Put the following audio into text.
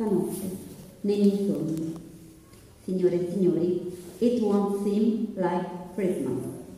stanotte, nei miei. Signore e signori, it won't seem like Christmas.